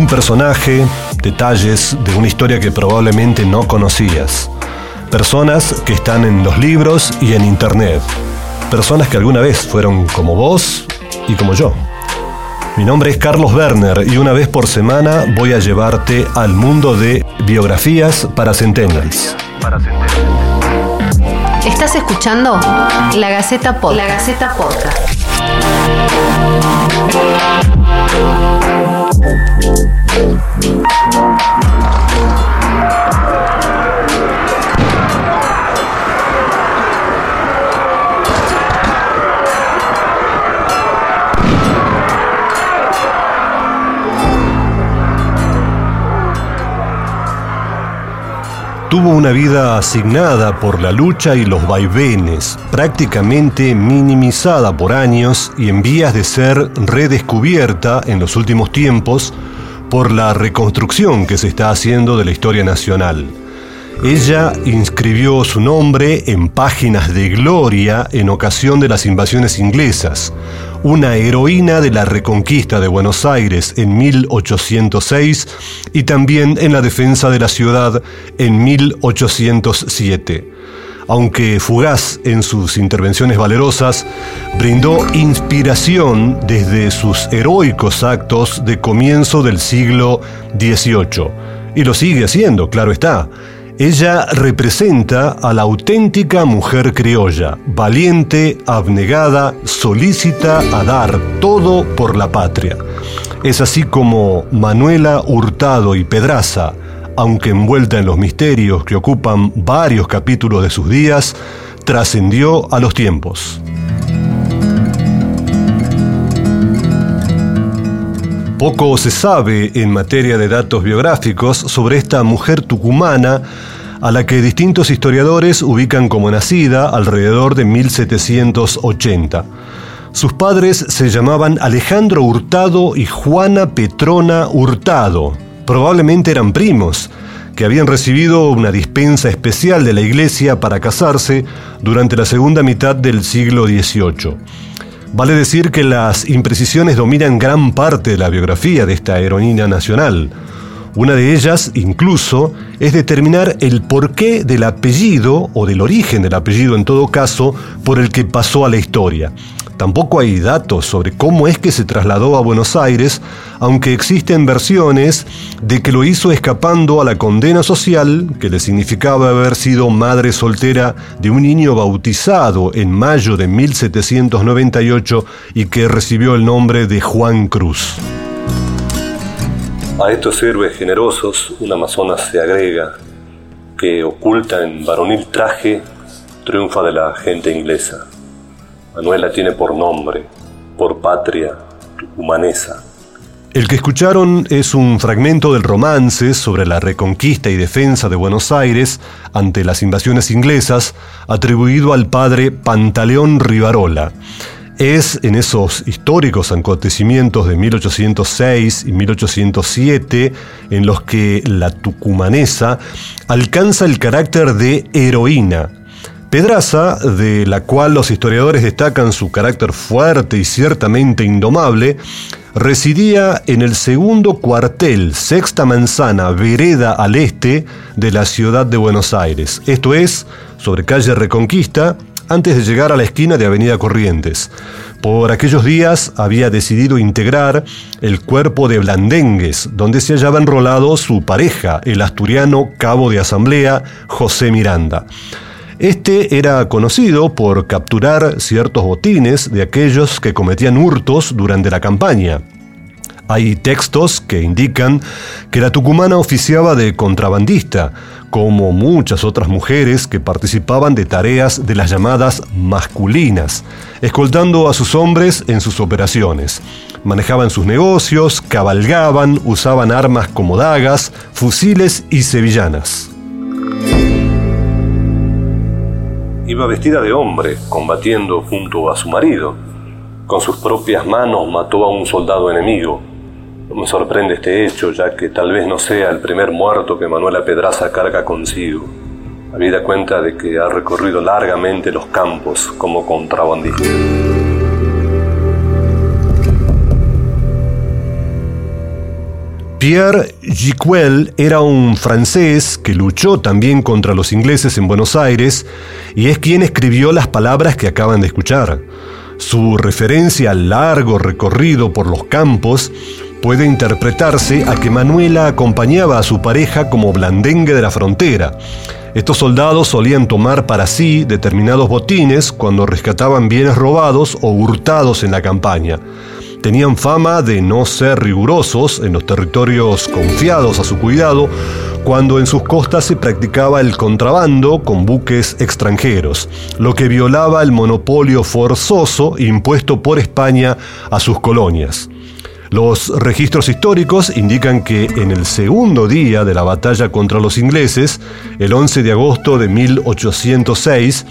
un personaje, detalles de una historia que probablemente no conocías. Personas que están en los libros y en internet. Personas que alguna vez fueron como vos y como yo. Mi nombre es Carlos Werner y una vez por semana voy a llevarte al mundo de biografías para Centennials. Estás escuchando La Gaceta Podcast. La Gaceta Podcast. Tuvo una vida asignada por la lucha y los vaivenes, prácticamente minimizada por años y en vías de ser redescubierta en los últimos tiempos por la reconstrucción que se está haciendo de la historia nacional. Ella inscribió su nombre en páginas de gloria en ocasión de las invasiones inglesas, una heroína de la reconquista de Buenos Aires en 1806 y también en la defensa de la ciudad en 1807. Aunque fugaz en sus intervenciones valerosas, brindó inspiración desde sus heroicos actos de comienzo del siglo XVIII. Y lo sigue haciendo, claro está ella representa a la auténtica mujer criolla, valiente, abnegada, solícita a dar todo por la patria. Es así como Manuela Hurtado y Pedraza, aunque envuelta en los misterios que ocupan varios capítulos de sus días, trascendió a los tiempos. Poco se sabe en materia de datos biográficos sobre esta mujer tucumana a la que distintos historiadores ubican como nacida alrededor de 1780. Sus padres se llamaban Alejandro Hurtado y Juana Petrona Hurtado. Probablemente eran primos, que habían recibido una dispensa especial de la iglesia para casarse durante la segunda mitad del siglo XVIII. Vale decir que las imprecisiones dominan gran parte de la biografía de esta heroína nacional. Una de ellas, incluso, es determinar el porqué del apellido, o del origen del apellido en todo caso, por el que pasó a la historia. Tampoco hay datos sobre cómo es que se trasladó a Buenos Aires, aunque existen versiones de que lo hizo escapando a la condena social que le significaba haber sido madre soltera de un niño bautizado en mayo de 1798 y que recibió el nombre de Juan Cruz. A estos héroes generosos, un Amazonas se agrega que oculta en varonil traje triunfa de la gente inglesa. Manuela tiene por nombre, por patria, humanesa. El que escucharon es un fragmento del romance sobre la reconquista y defensa de Buenos Aires ante las invasiones inglesas, atribuido al padre Pantaleón Rivarola. Es en esos históricos acontecimientos de 1806 y 1807 en los que la tucumanesa alcanza el carácter de heroína, Pedraza, de la cual los historiadores destacan su carácter fuerte y ciertamente indomable, residía en el segundo cuartel, sexta manzana, vereda al este de la ciudad de Buenos Aires, esto es, sobre calle Reconquista, antes de llegar a la esquina de Avenida Corrientes. Por aquellos días había decidido integrar el cuerpo de Blandengues, donde se hallaba enrolado su pareja, el asturiano cabo de asamblea José Miranda. Este era conocido por capturar ciertos botines de aquellos que cometían hurtos durante la campaña. Hay textos que indican que la tucumana oficiaba de contrabandista, como muchas otras mujeres que participaban de tareas de las llamadas masculinas, escoltando a sus hombres en sus operaciones. Manejaban sus negocios, cabalgaban, usaban armas como dagas, fusiles y sevillanas. Iba vestida de hombre, combatiendo junto a su marido. Con sus propias manos mató a un soldado enemigo. No me sorprende este hecho, ya que tal vez no sea el primer muerto que Manuela Pedraza carga consigo. Habida cuenta de que ha recorrido largamente los campos como contrabandista. Pierre Giquel era un francés que luchó también contra los ingleses en Buenos Aires y es quien escribió las palabras que acaban de escuchar. Su referencia al largo recorrido por los campos puede interpretarse a que Manuela acompañaba a su pareja como blandengue de la frontera. Estos soldados solían tomar para sí determinados botines cuando rescataban bienes robados o hurtados en la campaña. Tenían fama de no ser rigurosos en los territorios confiados a su cuidado, cuando en sus costas se practicaba el contrabando con buques extranjeros, lo que violaba el monopolio forzoso impuesto por España a sus colonias. Los registros históricos indican que en el segundo día de la batalla contra los ingleses, el 11 de agosto de 1806,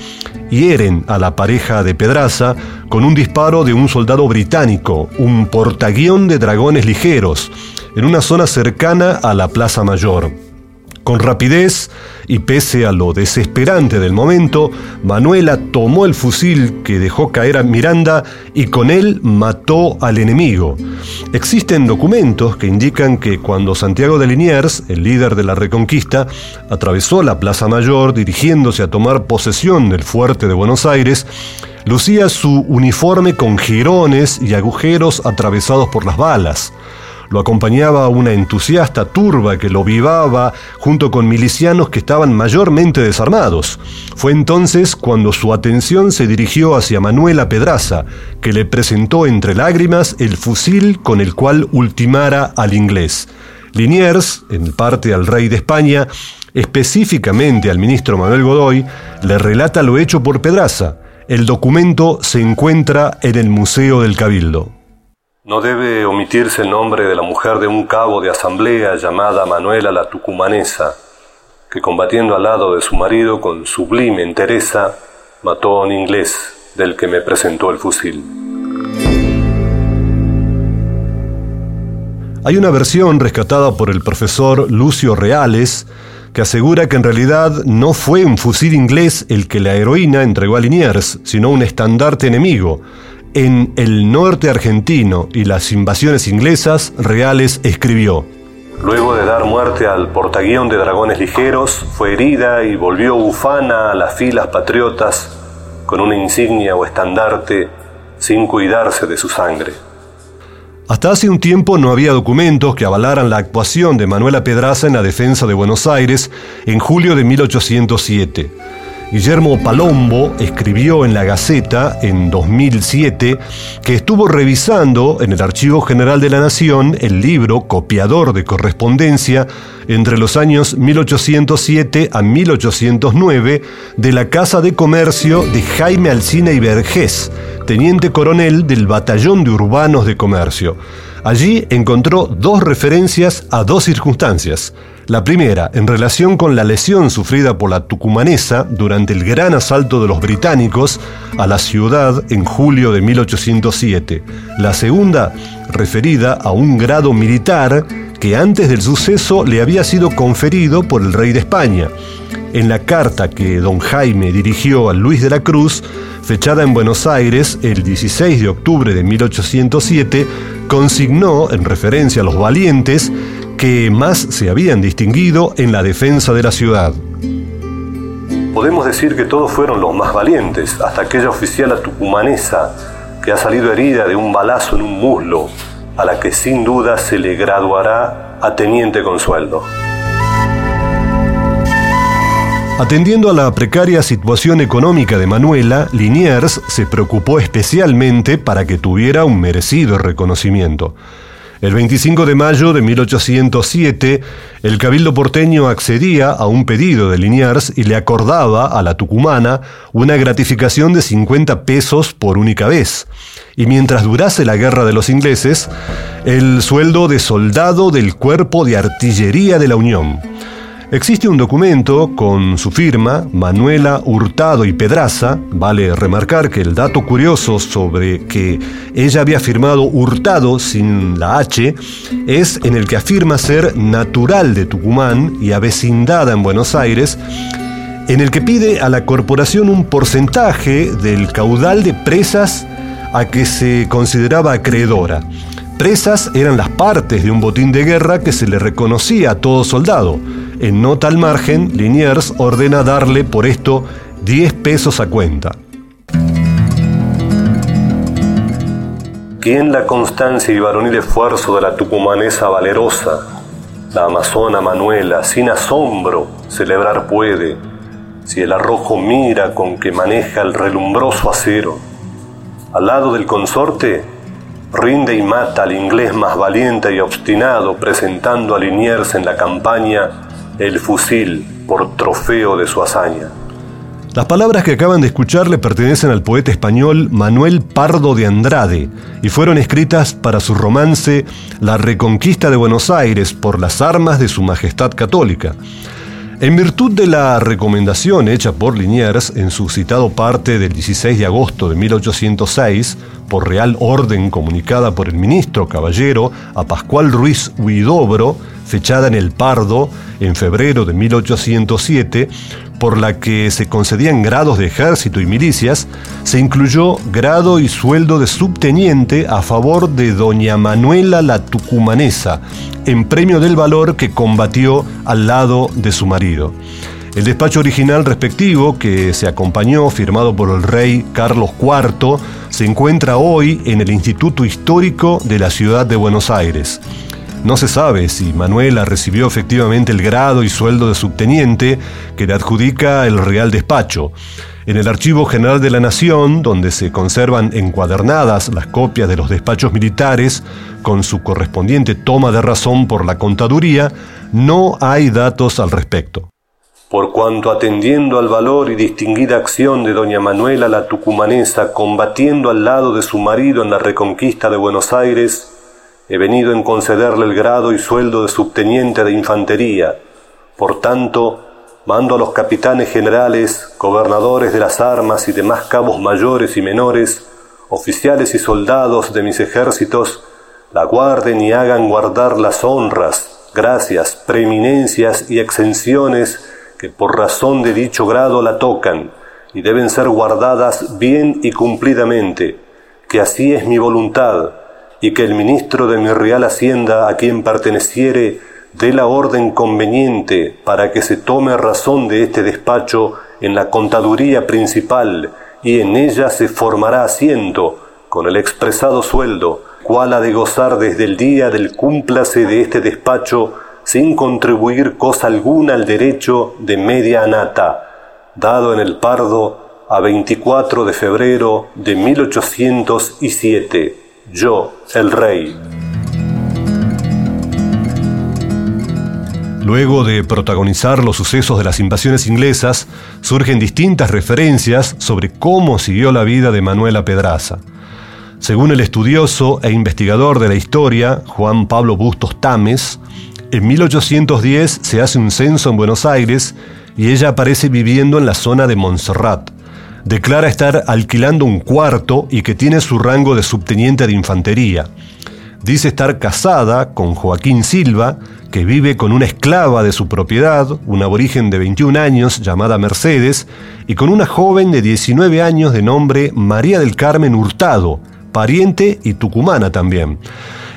hieren a la pareja de Pedraza con un disparo de un soldado británico, un portaguión de dragones ligeros, en una zona cercana a la Plaza Mayor. Con rapidez y pese a lo desesperante del momento, Manuela tomó el fusil que dejó caer a Miranda y con él mató al enemigo. Existen documentos que indican que cuando Santiago de Liniers, el líder de la Reconquista, atravesó la Plaza Mayor dirigiéndose a tomar posesión del fuerte de Buenos Aires, lucía su uniforme con jirones y agujeros atravesados por las balas. Lo acompañaba una entusiasta turba que lo vivaba junto con milicianos que estaban mayormente desarmados. Fue entonces cuando su atención se dirigió hacia Manuela Pedraza, que le presentó entre lágrimas el fusil con el cual ultimara al inglés. Liniers, en parte al rey de España, específicamente al ministro Manuel Godoy, le relata lo hecho por Pedraza. El documento se encuentra en el Museo del Cabildo. No debe omitirse el nombre de la mujer de un cabo de asamblea llamada Manuela la Tucumanesa, que combatiendo al lado de su marido con sublime entereza, mató a un inglés del que me presentó el fusil. Hay una versión rescatada por el profesor Lucio Reales que asegura que en realidad no fue un fusil inglés el que la heroína entregó a Liniers, sino un estandarte enemigo, en El norte argentino y las invasiones inglesas, Reales escribió, Luego de dar muerte al portaguión de dragones ligeros, fue herida y volvió ufana a las filas patriotas con una insignia o estandarte sin cuidarse de su sangre. Hasta hace un tiempo no había documentos que avalaran la actuación de Manuela Pedraza en la defensa de Buenos Aires en julio de 1807. Guillermo Palombo escribió en la Gaceta en 2007 que estuvo revisando en el Archivo General de la Nación el libro copiador de correspondencia entre los años 1807 a 1809 de la Casa de Comercio de Jaime Alcina y Vergés, teniente coronel del Batallón de Urbanos de Comercio. Allí encontró dos referencias a dos circunstancias. La primera, en relación con la lesión sufrida por la tucumanesa durante el gran asalto de los británicos a la ciudad en julio de 1807. La segunda, referida a un grado militar que antes del suceso le había sido conferido por el rey de España. En la carta que don Jaime dirigió a Luis de la Cruz, fechada en Buenos Aires el 16 de octubre de 1807, consignó, en referencia a los valientes, que más se habían distinguido en la defensa de la ciudad. Podemos decir que todos fueron los más valientes, hasta aquella oficial tucumanesa que ha salido herida de un balazo en un muslo, a la que sin duda se le graduará a teniente con sueldo. Atendiendo a la precaria situación económica de Manuela, Liniers se preocupó especialmente para que tuviera un merecido reconocimiento. El 25 de mayo de 1807, el Cabildo porteño accedía a un pedido de Liniers y le acordaba a la tucumana una gratificación de 50 pesos por única vez. Y mientras durase la guerra de los ingleses, el sueldo de soldado del Cuerpo de Artillería de la Unión. Existe un documento con su firma, Manuela Hurtado y Pedraza. Vale remarcar que el dato curioso sobre que ella había firmado Hurtado sin la H es en el que afirma ser natural de Tucumán y avecindada en Buenos Aires, en el que pide a la corporación un porcentaje del caudal de presas a que se consideraba acreedora. Expresas eran las partes de un botín de guerra que se le reconocía a todo soldado. En nota al margen, Liniers ordena darle por esto 10 pesos a cuenta. ¿Quién la constancia y varonil esfuerzo de la tucumanesa valerosa, la amazona Manuela, sin asombro celebrar puede, si el arrojo mira con que maneja el relumbroso acero? Al lado del consorte, rinde y mata al inglés más valiente y obstinado, presentando a Liniers en la campaña el fusil por trofeo de su hazaña. Las palabras que acaban de escuchar le pertenecen al poeta español Manuel Pardo de Andrade y fueron escritas para su romance La Reconquista de Buenos Aires por las armas de Su Majestad Católica. En virtud de la recomendación hecha por Liniers en su citado parte del 16 de agosto de 1806, por real orden comunicada por el ministro Caballero a Pascual Ruiz Huidobro, fechada en El Pardo en febrero de 1807, por la que se concedían grados de ejército y milicias, se incluyó grado y sueldo de subteniente a favor de doña Manuela la Tucumanesa, en premio del valor que combatió al lado de su marido. El despacho original respectivo, que se acompañó, firmado por el rey Carlos IV, se encuentra hoy en el Instituto Histórico de la Ciudad de Buenos Aires. No se sabe si Manuela recibió efectivamente el grado y sueldo de subteniente que le adjudica el Real Despacho. En el Archivo General de la Nación, donde se conservan encuadernadas las copias de los despachos militares con su correspondiente toma de razón por la contaduría, no hay datos al respecto. Por cuanto atendiendo al valor y distinguida acción de doña Manuela la tucumanesa combatiendo al lado de su marido en la reconquista de Buenos Aires, he venido en concederle el grado y sueldo de subteniente de infantería. Por tanto, mando a los capitanes generales, gobernadores de las armas y demás cabos mayores y menores, oficiales y soldados de mis ejércitos, la guarden y hagan guardar las honras, gracias, preeminencias y exenciones que por razón de dicho grado la tocan, y deben ser guardadas bien y cumplidamente, que así es mi voluntad, y que el ministro de mi real hacienda a quien perteneciere dé la orden conveniente para que se tome razón de este despacho en la contaduría principal y en ella se formará asiento con el expresado sueldo, cual ha de gozar desde el día del cúmplase de este despacho sin contribuir cosa alguna al derecho de media anata, dado en el Pardo a 24 de febrero de 1807 yo, el rey. Luego de protagonizar los sucesos de las invasiones inglesas, surgen distintas referencias sobre cómo siguió la vida de Manuela Pedraza. Según el estudioso e investigador de la historia, Juan Pablo Bustos Tames, en 1810 se hace un censo en Buenos Aires y ella aparece viviendo en la zona de Montserrat declara estar alquilando un cuarto y que tiene su rango de subteniente de infantería. Dice estar casada con Joaquín Silva, que vive con una esclava de su propiedad, un aborigen de 21 años llamada Mercedes, y con una joven de 19 años de nombre María del Carmen Hurtado, pariente y tucumana también.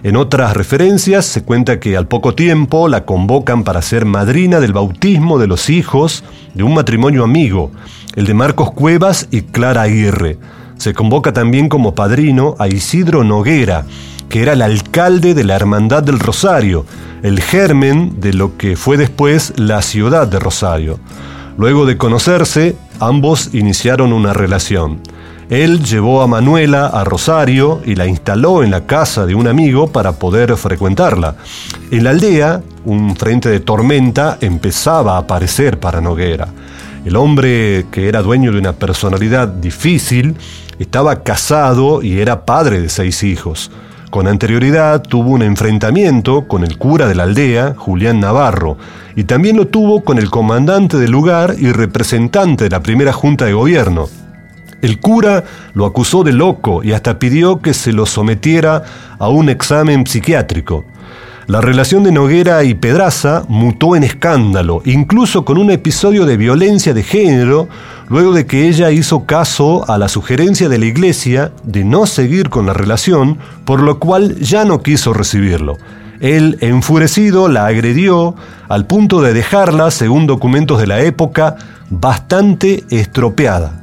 En otras referencias se cuenta que al poco tiempo la convocan para ser madrina del bautismo de los hijos de un matrimonio amigo, el de Marcos Cuevas y Clara Aguirre. Se convoca también como padrino a Isidro Noguera, que era el alcalde de la Hermandad del Rosario, el germen de lo que fue después la ciudad de Rosario. Luego de conocerse, ambos iniciaron una relación. Él llevó a Manuela a Rosario y la instaló en la casa de un amigo para poder frecuentarla. En la aldea, un frente de tormenta empezaba a aparecer para Noguera. El hombre, que era dueño de una personalidad difícil, estaba casado y era padre de seis hijos. Con anterioridad tuvo un enfrentamiento con el cura de la aldea, Julián Navarro, y también lo tuvo con el comandante del lugar y representante de la primera junta de gobierno, el cura lo acusó de loco y hasta pidió que se lo sometiera a un examen psiquiátrico. La relación de Noguera y Pedraza mutó en escándalo, incluso con un episodio de violencia de género, luego de que ella hizo caso a la sugerencia de la iglesia de no seguir con la relación, por lo cual ya no quiso recibirlo. Él, enfurecido, la agredió al punto de dejarla, según documentos de la época, bastante estropeada.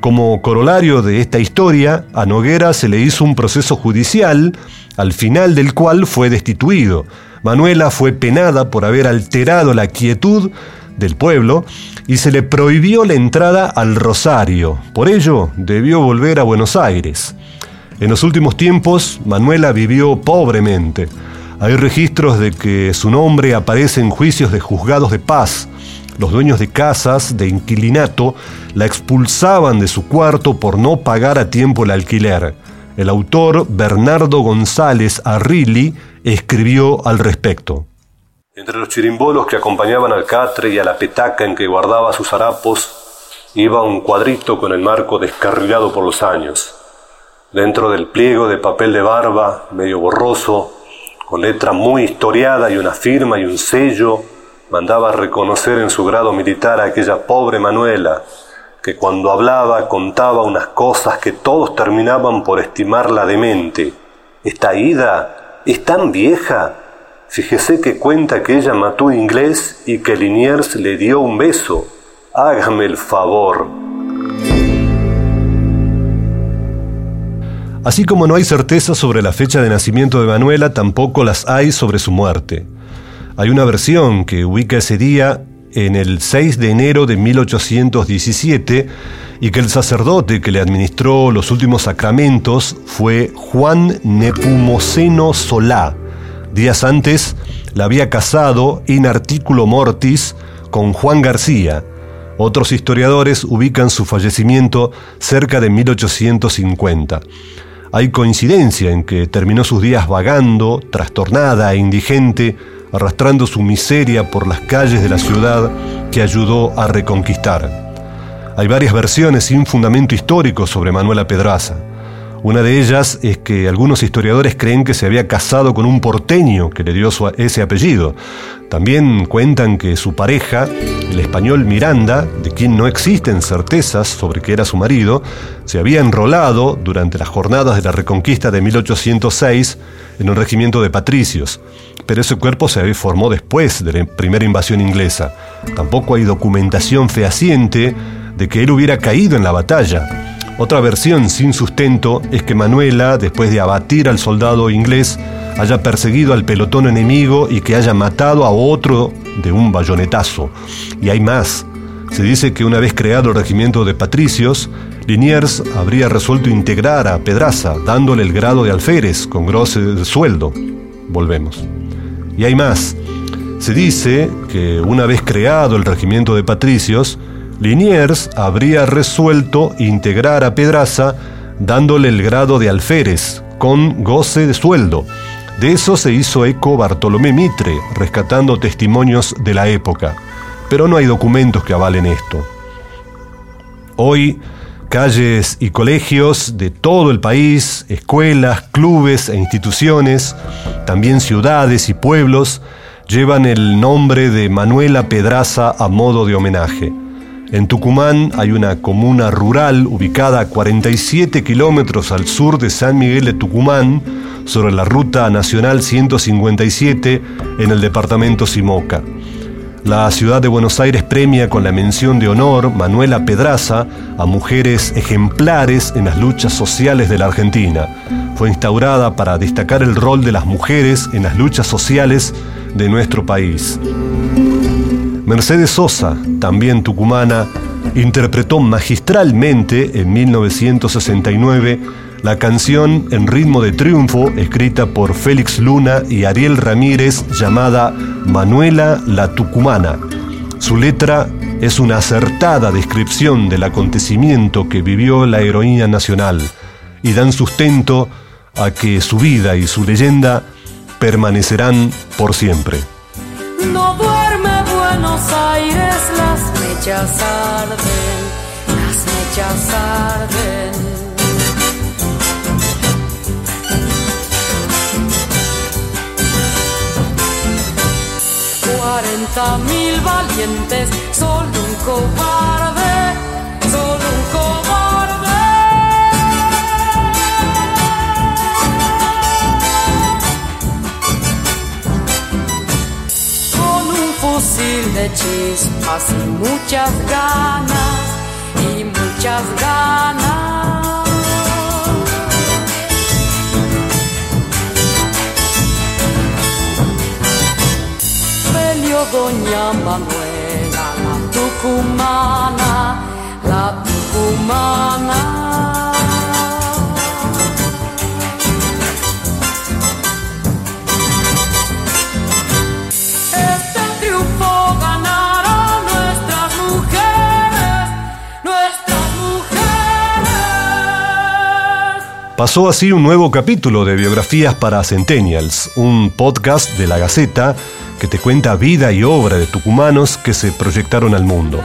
Como corolario de esta historia, a Noguera se le hizo un proceso judicial, al final del cual fue destituido. Manuela fue penada por haber alterado la quietud del pueblo y se le prohibió la entrada al Rosario. Por ello, debió volver a Buenos Aires. En los últimos tiempos, Manuela vivió pobremente. Hay registros de que su nombre aparece en juicios de juzgados de paz. Los dueños de casas de inquilinato la expulsaban de su cuarto por no pagar a tiempo el alquiler. El autor Bernardo González Arrilli escribió al respecto. Entre los chirimbolos que acompañaban al catre y a la petaca en que guardaba sus harapos, iba un cuadrito con el marco descarrilado por los años. Dentro del pliego de papel de barba, medio borroso, con letra muy historiada y una firma y un sello, mandaba reconocer en su grado militar a aquella pobre Manuela, que cuando hablaba contaba unas cosas que todos terminaban por estimarla demente. Esta ida es tan vieja. Fíjese que cuenta que ella mató inglés y que Liniers le dio un beso. Hágame el favor. Así como no hay certeza sobre la fecha de nacimiento de Manuela, tampoco las hay sobre su muerte. Hay una versión que ubica ese día en el 6 de enero de 1817 y que el sacerdote que le administró los últimos sacramentos fue Juan Nepumoceno Solá. Días antes la había casado in articulo mortis con Juan García. Otros historiadores ubican su fallecimiento cerca de 1850. Hay coincidencia en que terminó sus días vagando, trastornada e indigente, arrastrando su miseria por las calles de la ciudad que ayudó a reconquistar. Hay varias versiones sin fundamento histórico sobre Manuela Pedraza. Una de ellas es que algunos historiadores creen que se había casado con un porteño que le dio ese apellido. También cuentan que su pareja, el español Miranda, de quien no existen certezas sobre que era su marido, se había enrolado durante las jornadas de la Reconquista de 1806 en un regimiento de patricios, pero ese cuerpo se formó después de la primera invasión inglesa. Tampoco hay documentación fehaciente de que él hubiera caído en la batalla. Otra versión sin sustento es que Manuela, después de abatir al soldado inglés, haya perseguido al pelotón enemigo y que haya matado a otro de un bayonetazo. Y hay más. Se dice que una vez creado el regimiento de patricios, Liniers habría resuelto integrar a Pedraza, dándole el grado de alférez con grosso sueldo. Volvemos. Y hay más. Se dice que una vez creado el regimiento de patricios, Liniers habría resuelto integrar a Pedraza dándole el grado de alférez, con goce de sueldo. De eso se hizo eco Bartolomé Mitre, rescatando testimonios de la época. Pero no hay documentos que avalen esto. Hoy, calles y colegios de todo el país, escuelas, clubes e instituciones, también ciudades y pueblos, llevan el nombre de Manuela Pedraza a modo de homenaje. En Tucumán hay una comuna rural ubicada a 47 kilómetros al sur de San Miguel de Tucumán, sobre la Ruta Nacional 157 en el departamento Simoca. La ciudad de Buenos Aires premia con la mención de honor Manuela Pedraza a mujeres ejemplares en las luchas sociales de la Argentina. Fue instaurada para destacar el rol de las mujeres en las luchas sociales de nuestro país. Mercedes Sosa, también tucumana, interpretó magistralmente en 1969 la canción en ritmo de triunfo escrita por Félix Luna y Ariel Ramírez llamada Manuela la Tucumana. Su letra es una acertada descripción del acontecimiento que vivió la heroína nacional y dan sustento a que su vida y su leyenda permanecerán por siempre. mechas arden, las mechas arden. Cuarenta mil valientes, solo un cobarde fusil de chispas y muchas ganas, y muchas ganas. Peleó doña Manuela, la tucumana, la tucumana. Pasó así un nuevo capítulo de Biografías para Centennials, un podcast de la Gaceta que te cuenta vida y obra de tucumanos que se proyectaron al mundo.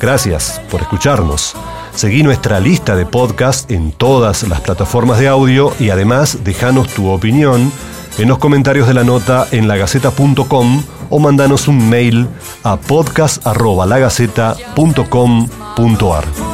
Gracias por escucharnos. Seguí nuestra lista de podcast en todas las plataformas de audio y además dejanos tu opinión en los comentarios de la nota en lagaceta.com o mandanos un mail a podcast.lagaceta.com.ar.